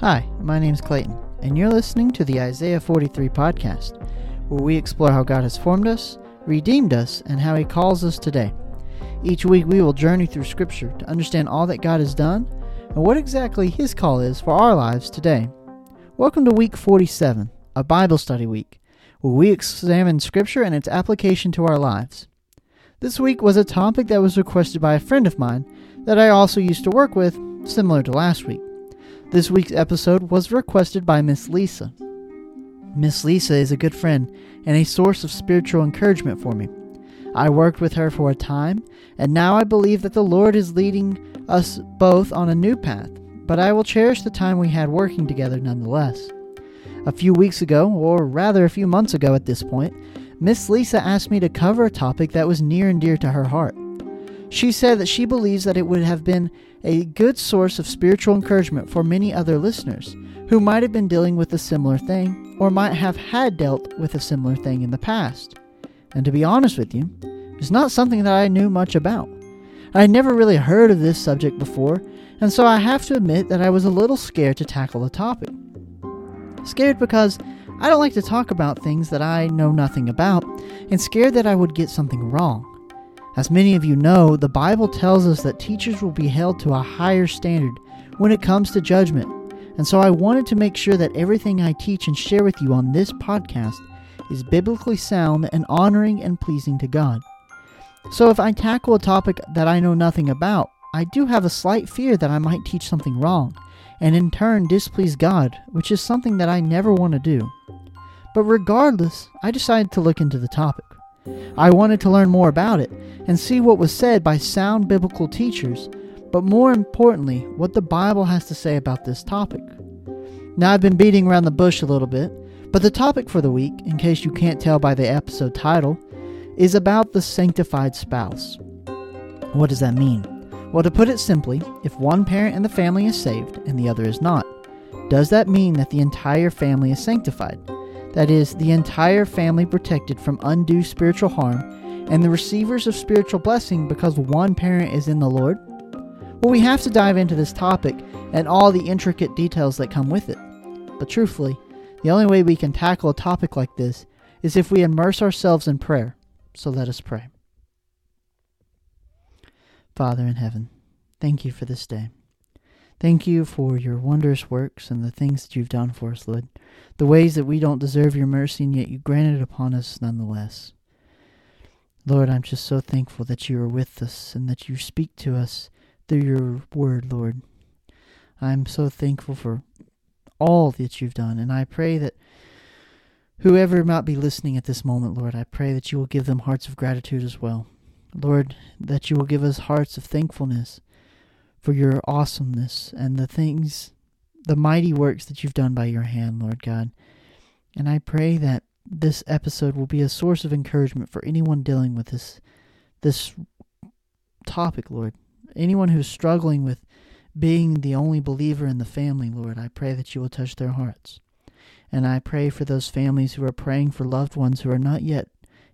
Hi, my name is Clayton, and you're listening to the Isaiah 43 podcast, where we explore how God has formed us, redeemed us, and how He calls us today. Each week, we will journey through Scripture to understand all that God has done and what exactly His call is for our lives today. Welcome to week 47, a Bible study week, where we examine Scripture and its application to our lives. This week was a topic that was requested by a friend of mine that I also used to work with, similar to last week. This week's episode was requested by Miss Lisa. Miss Lisa is a good friend and a source of spiritual encouragement for me. I worked with her for a time, and now I believe that the Lord is leading us both on a new path, but I will cherish the time we had working together nonetheless. A few weeks ago, or rather a few months ago at this point, Miss Lisa asked me to cover a topic that was near and dear to her heart. She said that she believes that it would have been a good source of spiritual encouragement for many other listeners who might have been dealing with a similar thing or might have had dealt with a similar thing in the past. And to be honest with you, it's not something that I knew much about. I had never really heard of this subject before, and so I have to admit that I was a little scared to tackle the topic. Scared because I don't like to talk about things that I know nothing about, and scared that I would get something wrong. As many of you know, the Bible tells us that teachers will be held to a higher standard when it comes to judgment, and so I wanted to make sure that everything I teach and share with you on this podcast is biblically sound and honoring and pleasing to God. So if I tackle a topic that I know nothing about, I do have a slight fear that I might teach something wrong, and in turn displease God, which is something that I never want to do. But regardless, I decided to look into the topic. I wanted to learn more about it and see what was said by sound biblical teachers, but more importantly, what the Bible has to say about this topic. Now, I've been beating around the bush a little bit, but the topic for the week, in case you can't tell by the episode title, is about the sanctified spouse. What does that mean? Well, to put it simply, if one parent in the family is saved and the other is not, does that mean that the entire family is sanctified? That is, the entire family protected from undue spiritual harm and the receivers of spiritual blessing because one parent is in the Lord? Well, we have to dive into this topic and all the intricate details that come with it. But truthfully, the only way we can tackle a topic like this is if we immerse ourselves in prayer. So let us pray. Father in heaven, thank you for this day. Thank you for your wondrous works and the things that you've done for us, Lord, the ways that we don't deserve your mercy and yet you grant it upon us nonetheless. Lord, I'm just so thankful that you are with us and that you speak to us through your word, Lord. I'm so thankful for all that you've done, and I pray that whoever might be listening at this moment, Lord, I pray that you will give them hearts of gratitude as well. Lord, that you will give us hearts of thankfulness for your awesomeness and the things, the mighty works that you've done by your hand, Lord God. And I pray that this episode will be a source of encouragement for anyone dealing with this this topic, Lord. Anyone who's struggling with being the only believer in the family, Lord, I pray that you will touch their hearts. And I pray for those families who are praying for loved ones who are not yet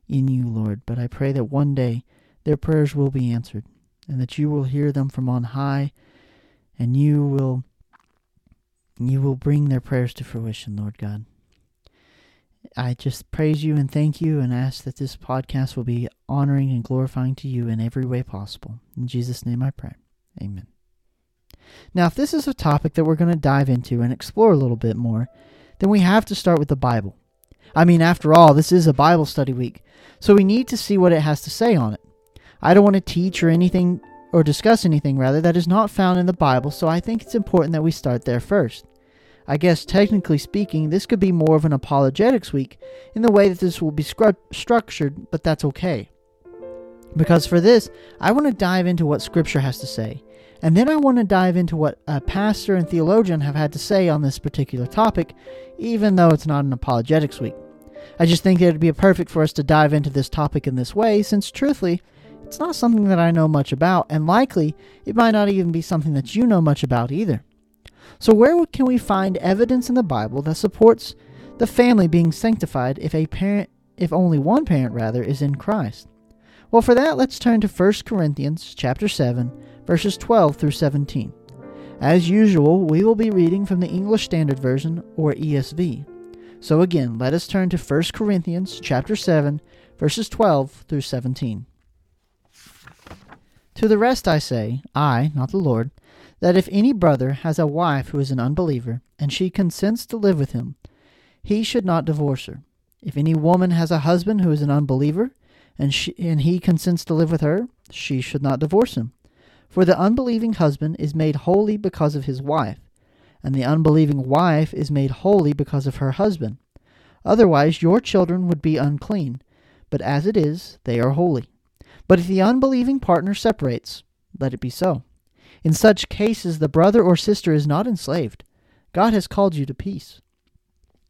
in you, Lord, but I pray that one day their prayers will be answered and that you will hear them from on high, and you will you will bring their prayers to fruition, Lord God. I just praise you and thank you and ask that this podcast will be honoring and glorifying to you in every way possible. In Jesus' name I pray. Amen. Now, if this is a topic that we're going to dive into and explore a little bit more, then we have to start with the Bible. I mean, after all, this is a Bible study week, so we need to see what it has to say on it. I don't want to teach or anything or discuss anything rather that is not found in the Bible, so I think it's important that we start there first. I guess technically speaking, this could be more of an apologetics week in the way that this will be scru- structured, but that's okay. Because for this, I want to dive into what Scripture has to say, and then I want to dive into what a pastor and theologian have had to say on this particular topic, even though it's not an apologetics week. I just think it would be perfect for us to dive into this topic in this way, since truthfully, it's not something that I know much about, and likely it might not even be something that you know much about either. So, where can we find evidence in the Bible that supports the family being sanctified if a parent, if only one parent rather, is in Christ? Well, for that, let's turn to 1 Corinthians chapter 7, verses 12 through 17. As usual, we will be reading from the English Standard Version or ESV. So again, let us turn to 1 Corinthians chapter 7, verses 12 through 17. To the rest I say, I, not the Lord, that if any brother has a wife who is an unbeliever, and she consents to live with him, he should not divorce her. If any woman has a husband who is an unbeliever, and, she, and he consents to live with her, she should not divorce him. For the unbelieving husband is made holy because of his wife, and the unbelieving wife is made holy because of her husband. Otherwise, your children would be unclean, but as it is, they are holy. But if the unbelieving partner separates, let it be so. In such cases, the brother or sister is not enslaved. God has called you to peace.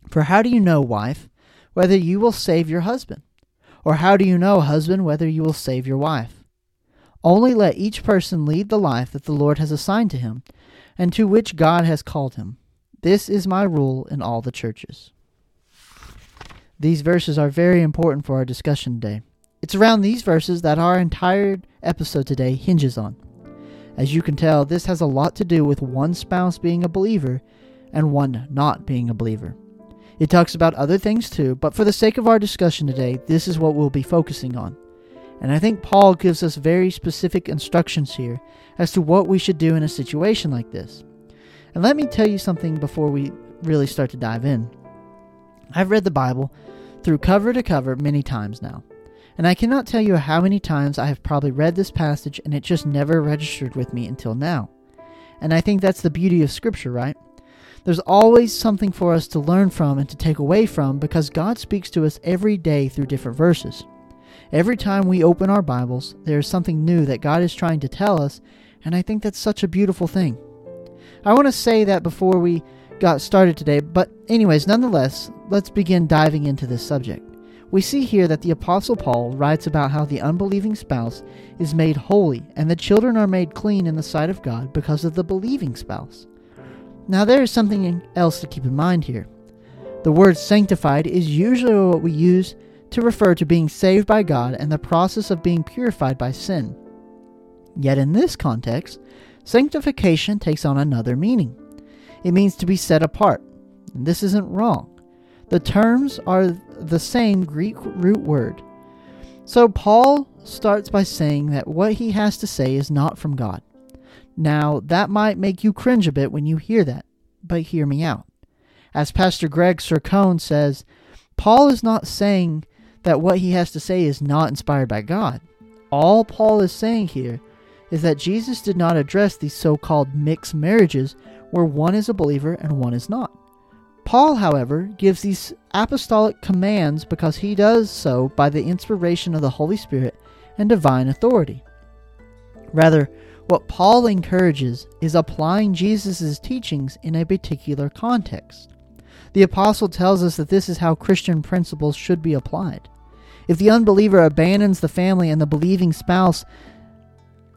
For how do you know, wife, whether you will save your husband? Or how do you know, husband, whether you will save your wife? Only let each person lead the life that the Lord has assigned to him, and to which God has called him. This is my rule in all the churches. These verses are very important for our discussion today. It's around these verses that our entire episode today hinges on. As you can tell, this has a lot to do with one spouse being a believer and one not being a believer. It talks about other things too, but for the sake of our discussion today, this is what we'll be focusing on. And I think Paul gives us very specific instructions here as to what we should do in a situation like this. And let me tell you something before we really start to dive in. I've read the Bible through cover to cover many times now, and I cannot tell you how many times I have probably read this passage and it just never registered with me until now. And I think that's the beauty of Scripture, right? There's always something for us to learn from and to take away from because God speaks to us every day through different verses. Every time we open our Bibles, there is something new that God is trying to tell us, and I think that's such a beautiful thing. I want to say that before we got started today, but, anyways, nonetheless, let's begin diving into this subject. We see here that the Apostle Paul writes about how the unbelieving spouse is made holy and the children are made clean in the sight of God because of the believing spouse. Now, there is something else to keep in mind here. The word sanctified is usually what we use to refer to being saved by God and the process of being purified by sin. Yet in this context, sanctification takes on another meaning. It means to be set apart. And this isn't wrong. The terms are the same Greek root word. So Paul starts by saying that what he has to say is not from God. Now, that might make you cringe a bit when you hear that, but hear me out. As Pastor Greg Sircone says, Paul is not saying that what he has to say is not inspired by God. All Paul is saying here is that Jesus did not address these so called mixed marriages where one is a believer and one is not. Paul, however, gives these apostolic commands because he does so by the inspiration of the Holy Spirit and divine authority. Rather, what Paul encourages is applying Jesus' teachings in a particular context. The apostle tells us that this is how Christian principles should be applied. If the unbeliever abandons the family and the believing spouse,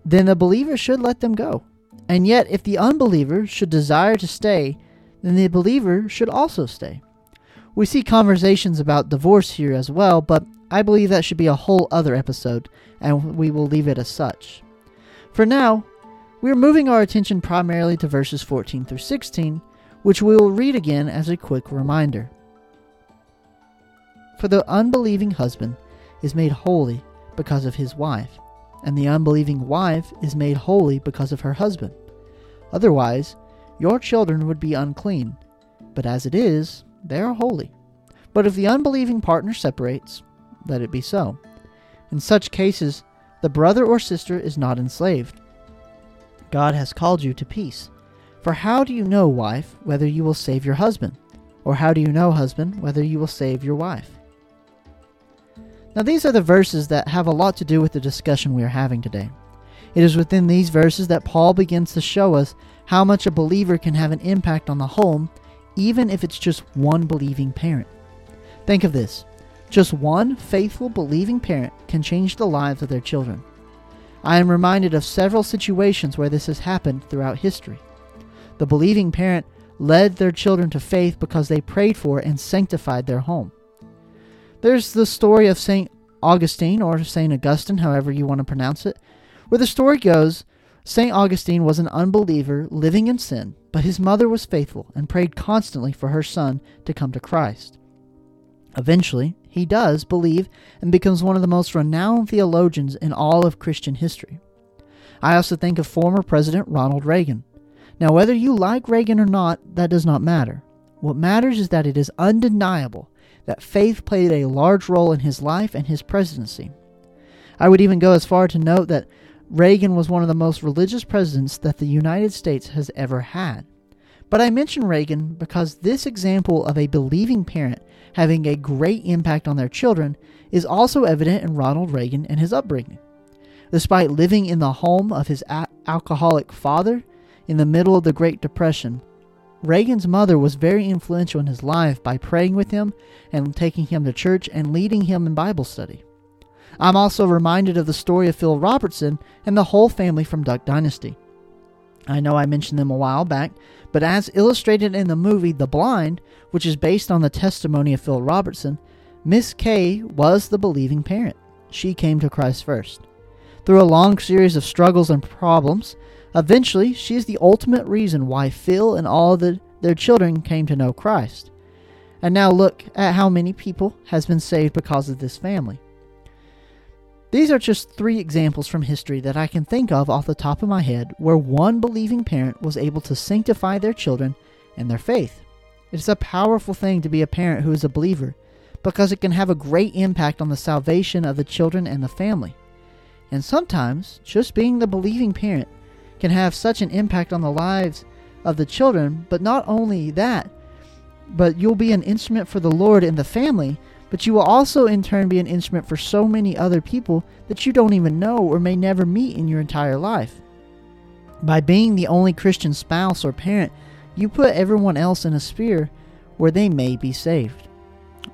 then the believer should let them go. And yet, if the unbeliever should desire to stay, then the believer should also stay. We see conversations about divorce here as well, but I believe that should be a whole other episode, and we will leave it as such. For now, we are moving our attention primarily to verses 14 through 16, which we will read again as a quick reminder. For the unbelieving husband is made holy because of his wife, and the unbelieving wife is made holy because of her husband. Otherwise, your children would be unclean, but as it is, they are holy. But if the unbelieving partner separates, let it be so. In such cases, the brother or sister is not enslaved. God has called you to peace. For how do you know, wife, whether you will save your husband? Or how do you know, husband, whether you will save your wife? Now, these are the verses that have a lot to do with the discussion we are having today. It is within these verses that Paul begins to show us how much a believer can have an impact on the home, even if it's just one believing parent. Think of this just one faithful, believing parent can change the lives of their children. I am reminded of several situations where this has happened throughout history. The believing parent led their children to faith because they prayed for and sanctified their home. There's the story of St. Augustine, or St. Augustine, however you want to pronounce it, where the story goes St. Augustine was an unbeliever living in sin, but his mother was faithful and prayed constantly for her son to come to Christ. Eventually, he does believe and becomes one of the most renowned theologians in all of Christian history. I also think of former President Ronald Reagan. Now, whether you like Reagan or not, that does not matter. What matters is that it is undeniable that faith played a large role in his life and his presidency. I would even go as far to note that Reagan was one of the most religious presidents that the United States has ever had. But I mention Reagan because this example of a believing parent having a great impact on their children is also evident in Ronald Reagan and his upbringing. Despite living in the home of his a- alcoholic father in the middle of the Great Depression, Reagan's mother was very influential in his life by praying with him and taking him to church and leading him in Bible study. I'm also reminded of the story of Phil Robertson and the whole family from Duck Dynasty. I know I mentioned them a while back, but as illustrated in the movie The Blind, which is based on the testimony of Phil Robertson, Miss Kay was the believing parent. She came to Christ first. Through a long series of struggles and problems, eventually she is the ultimate reason why Phil and all the, their children came to know Christ. And now look at how many people has been saved because of this family. These are just three examples from history that I can think of off the top of my head where one believing parent was able to sanctify their children and their faith. It is a powerful thing to be a parent who is a believer because it can have a great impact on the salvation of the children and the family. And sometimes, just being the believing parent can have such an impact on the lives of the children, but not only that, but you'll be an instrument for the Lord in the family but you will also in turn be an instrument for so many other people that you don't even know or may never meet in your entire life. By being the only Christian spouse or parent, you put everyone else in a sphere where they may be saved.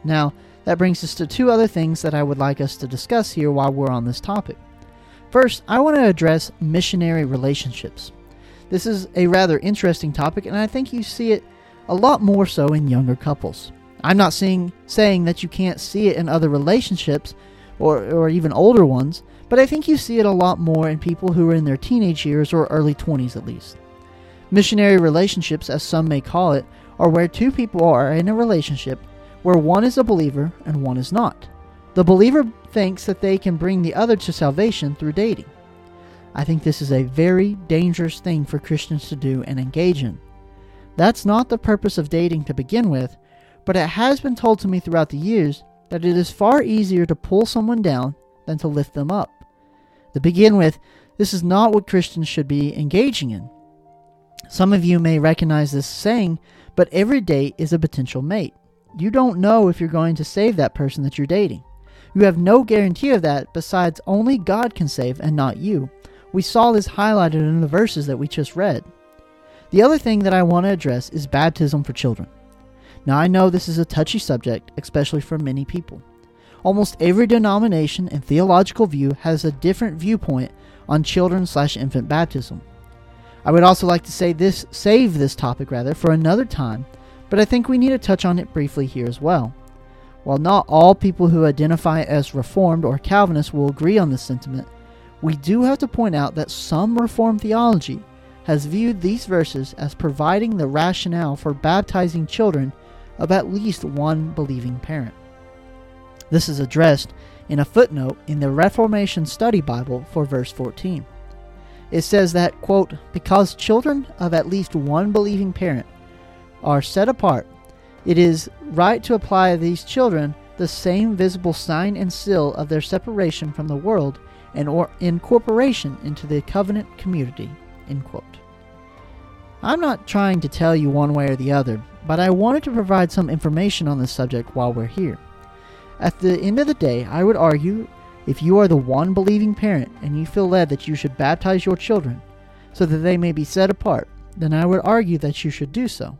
Now, that brings us to two other things that I would like us to discuss here while we're on this topic. First, I want to address missionary relationships. This is a rather interesting topic, and I think you see it a lot more so in younger couples. I'm not saying saying that you can't see it in other relationships or, or even older ones, but I think you see it a lot more in people who are in their teenage years or early 20s at least. Missionary relationships, as some may call it, are where two people are in a relationship where one is a believer and one is not. The believer thinks that they can bring the other to salvation through dating. I think this is a very dangerous thing for Christians to do and engage in. That's not the purpose of dating to begin with, but it has been told to me throughout the years that it is far easier to pull someone down than to lift them up. To begin with, this is not what Christians should be engaging in. Some of you may recognize this saying, but every date is a potential mate. You don't know if you're going to save that person that you're dating. You have no guarantee of that besides only God can save and not you. We saw this highlighted in the verses that we just read. The other thing that I want to address is baptism for children. Now, I know this is a touchy subject, especially for many people. Almost every denomination and theological view has a different viewpoint on children slash infant baptism. I would also like to say this save this topic rather for another time, but I think we need to touch on it briefly here as well. While not all people who identify as Reformed or Calvinists will agree on this sentiment, we do have to point out that some Reformed theology has viewed these verses as providing the rationale for baptizing children of at least one believing parent. This is addressed in a footnote in the Reformation Study Bible for verse 14. It says that, quote, because children of at least one believing parent are set apart, it is right to apply these children the same visible sign and seal of their separation from the world and or incorporation into the covenant community. End quote. I'm not trying to tell you one way or the other, but I wanted to provide some information on this subject while we're here. At the end of the day, I would argue if you are the one believing parent and you feel led that you should baptize your children so that they may be set apart, then I would argue that you should do so.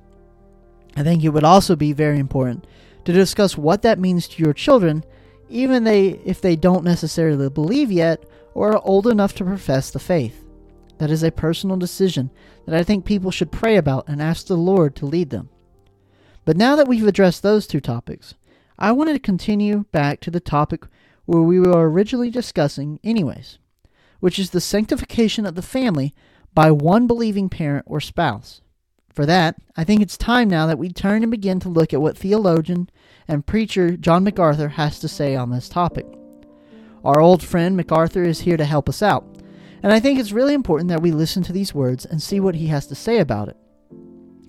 I think it would also be very important to discuss what that means to your children, even they if they don't necessarily believe yet or are old enough to profess the faith. That is a personal decision that I think people should pray about and ask the Lord to lead them. But now that we've addressed those two topics, I wanted to continue back to the topic where we were originally discussing, anyways. which is the sanctification of the family by one believing parent or spouse. For that, I think it's time now that we turn and begin to look at what theologian and preacher John MacArthur has to say on this topic. Our old friend MacArthur is here to help us out, and I think it's really important that we listen to these words and see what he has to say about it.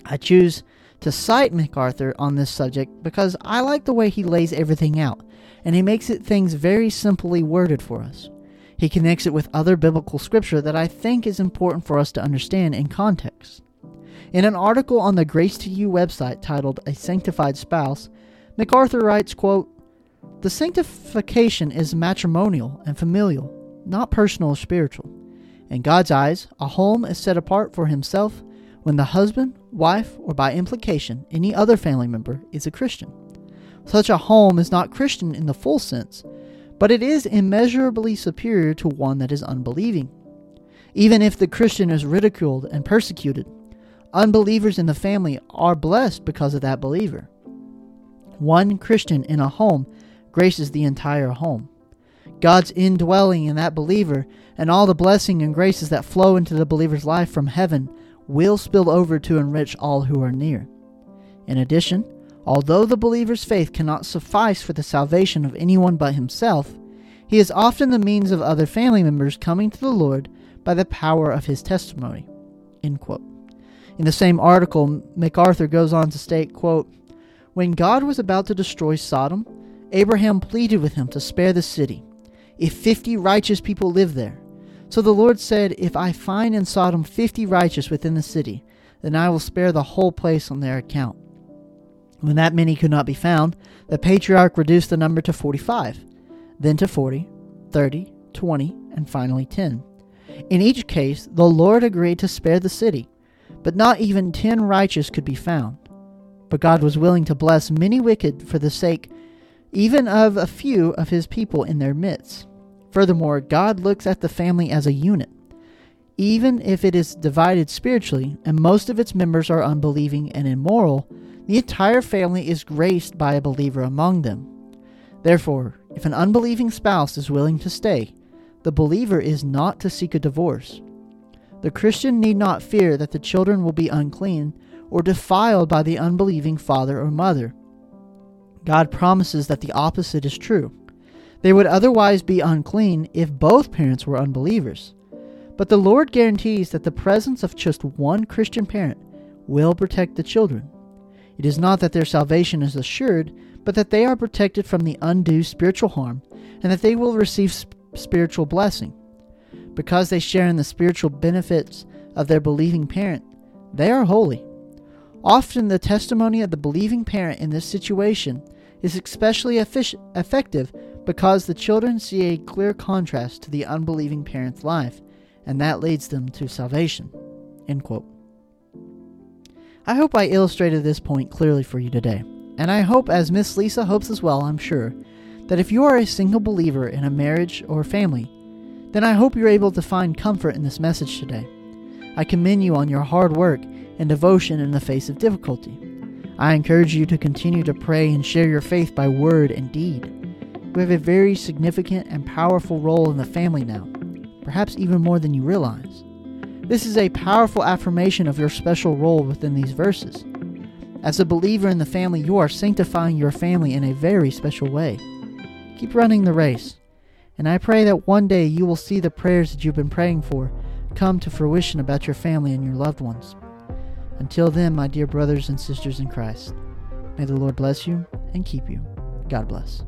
I choose to cite MacArthur on this subject because I like the way he lays everything out, and he makes it things very simply worded for us. He connects it with other biblical scripture that I think is important for us to understand in context. In an article on the Grace to You website titled A Sanctified Spouse, MacArthur writes, quote, The sanctification is matrimonial and familial, not personal or spiritual. In God's eyes, a home is set apart for himself when the husband, wife, or by implication, any other family member is a Christian. Such a home is not Christian in the full sense, but it is immeasurably superior to one that is unbelieving. Even if the Christian is ridiculed and persecuted, Unbelievers in the family are blessed because of that believer. One Christian in a home graces the entire home. God's indwelling in that believer and all the blessing and graces that flow into the believer's life from heaven will spill over to enrich all who are near. In addition, although the believer's faith cannot suffice for the salvation of anyone but himself, he is often the means of other family members coming to the Lord by the power of his testimony. In the same article, MacArthur goes on to state, quote, When God was about to destroy Sodom, Abraham pleaded with him to spare the city, if fifty righteous people live there. So the Lord said, If I find in Sodom fifty righteous within the city, then I will spare the whole place on their account. When that many could not be found, the patriarch reduced the number to forty five, then to forty, thirty, twenty, and finally ten. In each case, the Lord agreed to spare the city, but not even ten righteous could be found. But God was willing to bless many wicked for the sake even of a few of his people in their midst. Furthermore, God looks at the family as a unit. Even if it is divided spiritually and most of its members are unbelieving and immoral, the entire family is graced by a believer among them. Therefore, if an unbelieving spouse is willing to stay, the believer is not to seek a divorce. The Christian need not fear that the children will be unclean or defiled by the unbelieving father or mother. God promises that the opposite is true. They would otherwise be unclean if both parents were unbelievers. But the Lord guarantees that the presence of just one Christian parent will protect the children. It is not that their salvation is assured, but that they are protected from the undue spiritual harm and that they will receive sp- spiritual blessing. Because they share in the spiritual benefits of their believing parent, they are holy. Often, the testimony of the believing parent in this situation is especially effective because the children see a clear contrast to the unbelieving parent's life, and that leads them to salvation. I hope I illustrated this point clearly for you today, and I hope, as Miss Lisa hopes as well, I'm sure, that if you are a single believer in a marriage or family, then I hope you're able to find comfort in this message today. I commend you on your hard work and devotion in the face of difficulty. I encourage you to continue to pray and share your faith by word and deed. You have a very significant and powerful role in the family now, perhaps even more than you realize. This is a powerful affirmation of your special role within these verses. As a believer in the family, you are sanctifying your family in a very special way. Keep running the race. And I pray that one day you will see the prayers that you've been praying for come to fruition about your family and your loved ones. Until then, my dear brothers and sisters in Christ, may the Lord bless you and keep you. God bless.